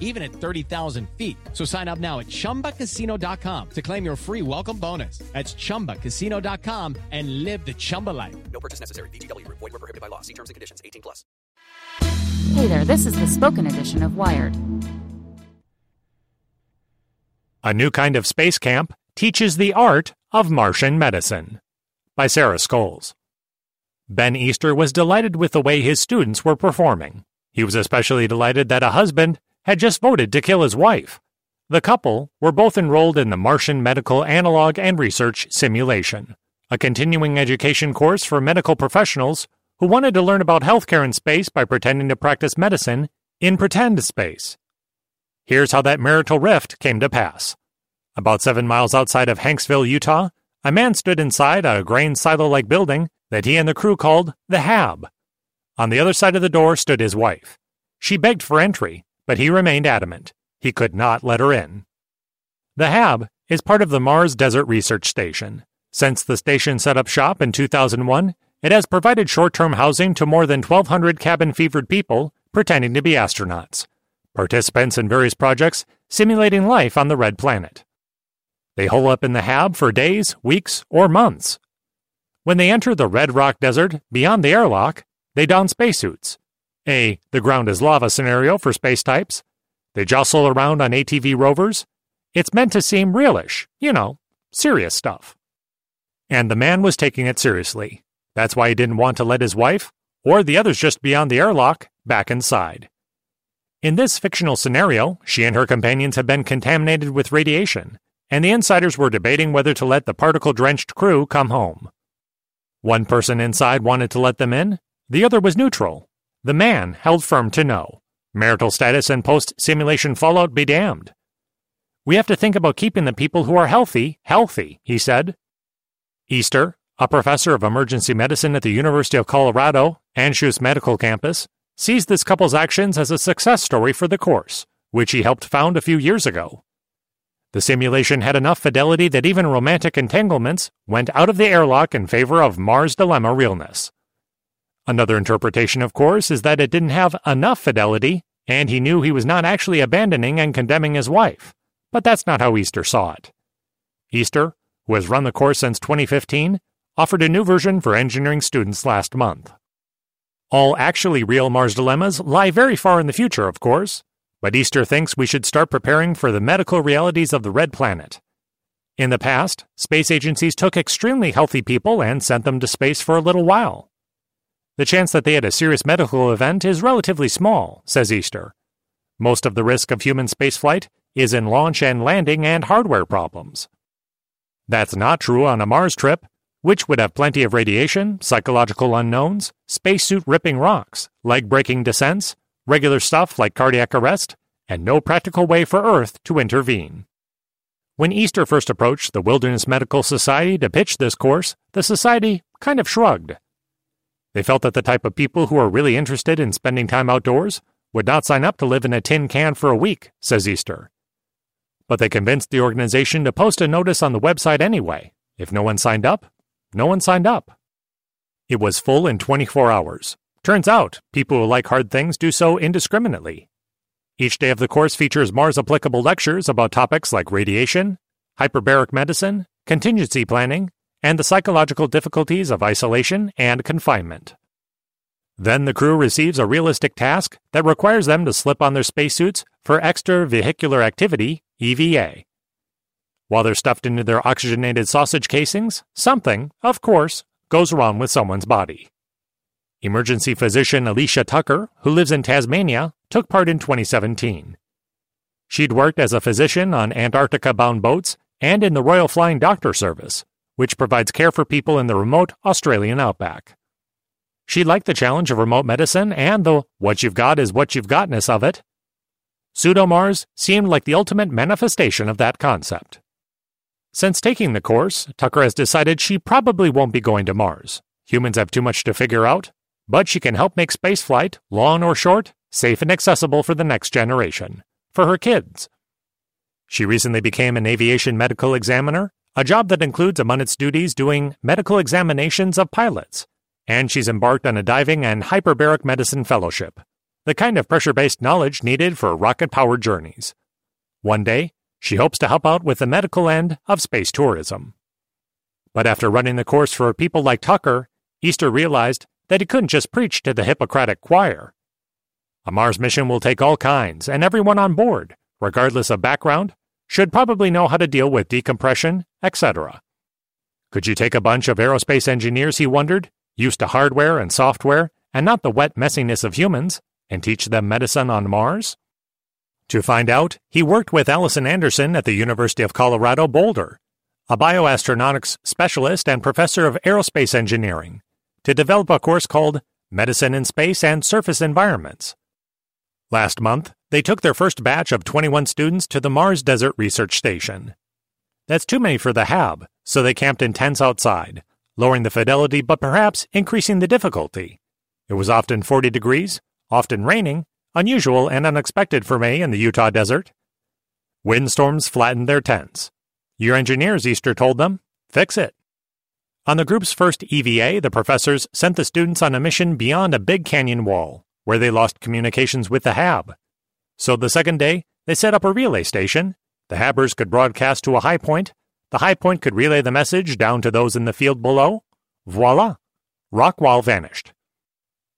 even at 30,000 feet. So sign up now at chumbacasino.com to claim your free welcome bonus. That's chumbacasino.com and live the Chumba life. No purchase necessary. VGW Group. Void were prohibited by law. See terms and conditions. 18 plus. Hey there, this is the spoken edition of Wired. A new kind of space camp teaches the art of Martian medicine. By Sarah Scoles. Ben Easter was delighted with the way his students were performing. He was especially delighted that a husband had just voted to kill his wife. The couple were both enrolled in the Martian Medical Analog and Research Simulation, a continuing education course for medical professionals who wanted to learn about healthcare in space by pretending to practice medicine in pretend space. Here's how that marital rift came to pass. About seven miles outside of Hanksville, Utah, a man stood inside a grain silo like building that he and the crew called the Hab. On the other side of the door stood his wife. She begged for entry, but he remained adamant. He could not let her in. The Hab is part of the Mars Desert Research Station. Since the station set up shop in 2001, it has provided short term housing to more than 1,200 cabin fevered people pretending to be astronauts, participants in various projects simulating life on the red planet. They hole up in the Hab for days, weeks, or months. When they enter the Red Rock Desert beyond the airlock, they don spacesuits. A the ground is lava scenario for space types. They jostle around on ATV rovers. It's meant to seem realish, you know, serious stuff. And the man was taking it seriously. That's why he didn't want to let his wife, or the others just beyond the airlock, back inside. In this fictional scenario, she and her companions had been contaminated with radiation, and the insiders were debating whether to let the particle drenched crew come home. One person inside wanted to let them in, the other was neutral. The man held firm to no. Marital status and post simulation fallout be damned. We have to think about keeping the people who are healthy healthy, he said. Easter, a professor of emergency medicine at the University of Colorado, Anschutz Medical Campus, sees this couple's actions as a success story for the course, which he helped found a few years ago. The simulation had enough fidelity that even romantic entanglements went out of the airlock in favor of Mars Dilemma realness. Another interpretation, of course, is that it didn't have enough fidelity, and he knew he was not actually abandoning and condemning his wife. But that's not how Easter saw it. Easter, who has run the course since 2015, offered a new version for engineering students last month. All actually real Mars dilemmas lie very far in the future, of course, but Easter thinks we should start preparing for the medical realities of the red planet. In the past, space agencies took extremely healthy people and sent them to space for a little while. The chance that they had a serious medical event is relatively small, says Easter. Most of the risk of human spaceflight is in launch and landing and hardware problems. That's not true on a Mars trip, which would have plenty of radiation, psychological unknowns, spacesuit ripping rocks, leg breaking descents, regular stuff like cardiac arrest, and no practical way for Earth to intervene. When Easter first approached the Wilderness Medical Society to pitch this course, the society kind of shrugged. They felt that the type of people who are really interested in spending time outdoors would not sign up to live in a tin can for a week, says Easter. But they convinced the organization to post a notice on the website anyway. If no one signed up, no one signed up. It was full in 24 hours. Turns out, people who like hard things do so indiscriminately. Each day of the course features Mars applicable lectures about topics like radiation, hyperbaric medicine, contingency planning, and the psychological difficulties of isolation and confinement. Then the crew receives a realistic task that requires them to slip on their spacesuits for extravehicular activity, EVA. While they're stuffed into their oxygenated sausage casings, something, of course, goes wrong with someone's body. Emergency physician Alicia Tucker, who lives in Tasmania, took part in 2017. She'd worked as a physician on Antarctica bound boats and in the Royal Flying Doctor Service, which provides care for people in the remote Australian outback. She liked the challenge of remote medicine and the what you've got is what you've gotness of it. Pseudomars seemed like the ultimate manifestation of that concept. Since taking the course, Tucker has decided she probably won't be going to Mars. Humans have too much to figure out, but she can help make spaceflight, long or short, safe and accessible for the next generation, for her kids. She recently became an aviation medical examiner, a job that includes among its duties doing medical examinations of pilots, and she's embarked on a diving and hyperbaric medicine fellowship, the kind of pressure based knowledge needed for rocket powered journeys. One day, she hopes to help out with the medical end of space tourism. But after running the course for people like Tucker, Easter realized that he couldn't just preach to the Hippocratic choir. A Mars mission will take all kinds, and everyone on board, regardless of background, should probably know how to deal with decompression, etc. Could you take a bunch of aerospace engineers, he wondered, used to hardware and software, and not the wet messiness of humans, and teach them medicine on Mars? To find out, he worked with Allison Anderson at the University of Colorado Boulder, a bioastronautics specialist and professor of aerospace engineering, to develop a course called Medicine in Space and Surface Environments. Last month, they took their first batch of 21 students to the Mars Desert Research Station. That's too many for the HAB, so they camped in tents outside, lowering the fidelity but perhaps increasing the difficulty. It was often 40 degrees, often raining, unusual and unexpected for May in the Utah desert. Windstorms flattened their tents. Your engineers, Easter told them, fix it. On the group's first EVA, the professors sent the students on a mission beyond a big canyon wall, where they lost communications with the HAB. So the second day, they set up a relay station. The HABers could broadcast to a high point. The high point could relay the message down to those in the field below. Voila! Rockwall vanished.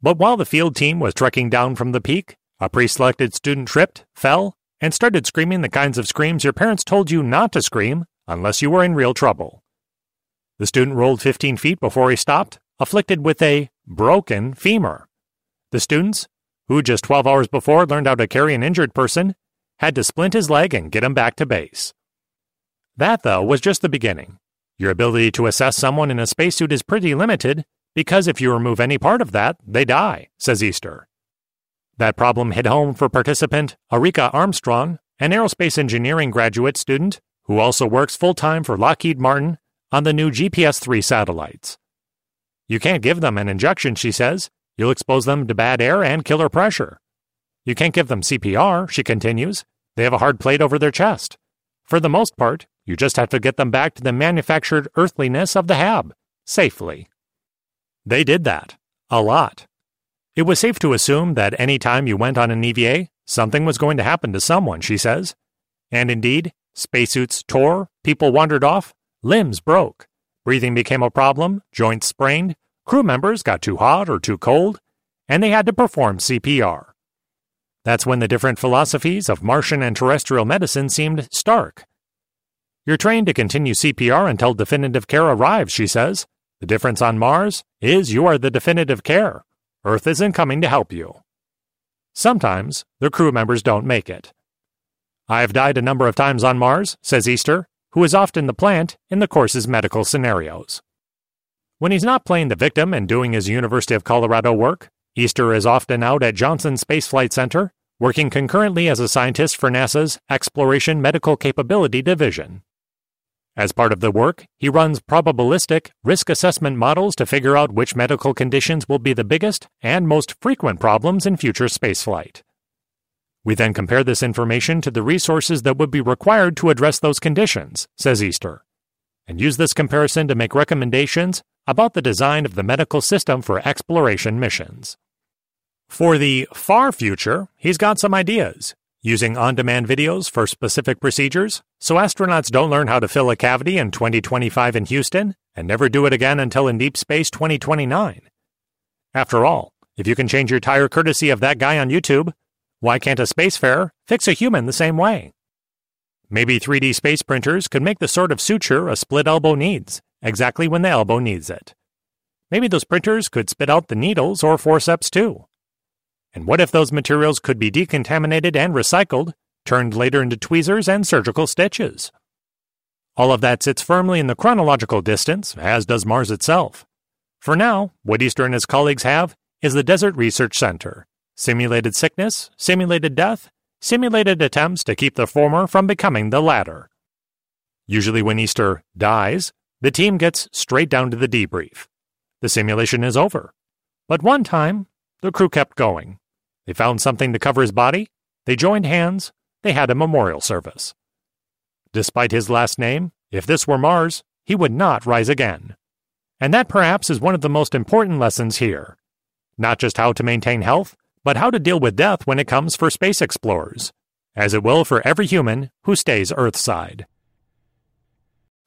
But while the field team was trekking down from the peak, a pre selected student tripped, fell, and started screaming the kinds of screams your parents told you not to scream unless you were in real trouble. The student rolled 15 feet before he stopped, afflicted with a broken femur. The students, who just 12 hours before learned how to carry an injured person, had to splint his leg and get him back to base. That, though, was just the beginning. Your ability to assess someone in a spacesuit is pretty limited because if you remove any part of that, they die, says Easter. That problem hit home for participant Arika Armstrong, an aerospace engineering graduate student who also works full time for Lockheed Martin on the new GPS 3 satellites. You can't give them an injection, she says. You'll expose them to bad air and killer pressure. You can't give them CPR, she continues. They have a hard plate over their chest. For the most part, you just have to get them back to the manufactured earthliness of the HAB, safely. They did that. A lot. It was safe to assume that any time you went on an EVA, something was going to happen to someone, she says. And indeed, spacesuits tore, people wandered off, Limbs broke. Breathing became a problem, joints sprained, crew members got too hot or too cold, and they had to perform CPR. That's when the different philosophies of Martian and terrestrial medicine seemed stark. You're trained to continue CPR until definitive care arrives, she says. The difference on Mars is you are the definitive care. Earth isn't coming to help you. Sometimes the crew members don't make it. I've died a number of times on Mars, says Easter, who is often the plant in the course's medical scenarios. When he's not playing the victim and doing his University of Colorado work, Easter is often out at Johnson Space Flight Center, working concurrently as a scientist for NASA's Exploration Medical Capability Division. As part of the work, he runs probabilistic risk assessment models to figure out which medical conditions will be the biggest and most frequent problems in future spaceflight. We then compare this information to the resources that would be required to address those conditions, says Easter, and use this comparison to make recommendations about the design of the medical system for exploration missions. For the far future, he's got some ideas, using on demand videos for specific procedures so astronauts don't learn how to fill a cavity in 2025 in Houston and never do it again until in deep space 2029. After all, If you can change your tire courtesy of that guy on YouTube, why can't a spacefarer fix a human the same way? Maybe 3D space printers could make the sort of suture a split elbow needs, exactly when the elbow needs it. Maybe those printers could spit out the needles or forceps too. And what if those materials could be decontaminated and recycled, turned later into tweezers and surgical stitches? All of that sits firmly in the chronological distance, as does Mars itself. For now, what Easter and his colleagues have is the Desert Research Center simulated sickness, simulated death, simulated attempts to keep the former from becoming the latter. Usually, when Easter dies, the team gets straight down to the debrief. The simulation is over. But one time, the crew kept going. They found something to cover his body, they joined hands, they had a memorial service. Despite his last name, if this were Mars, he would not rise again. And that perhaps is one of the most important lessons here. Not just how to maintain health, but how to deal with death when it comes for space explorers, as it will for every human who stays Earthside.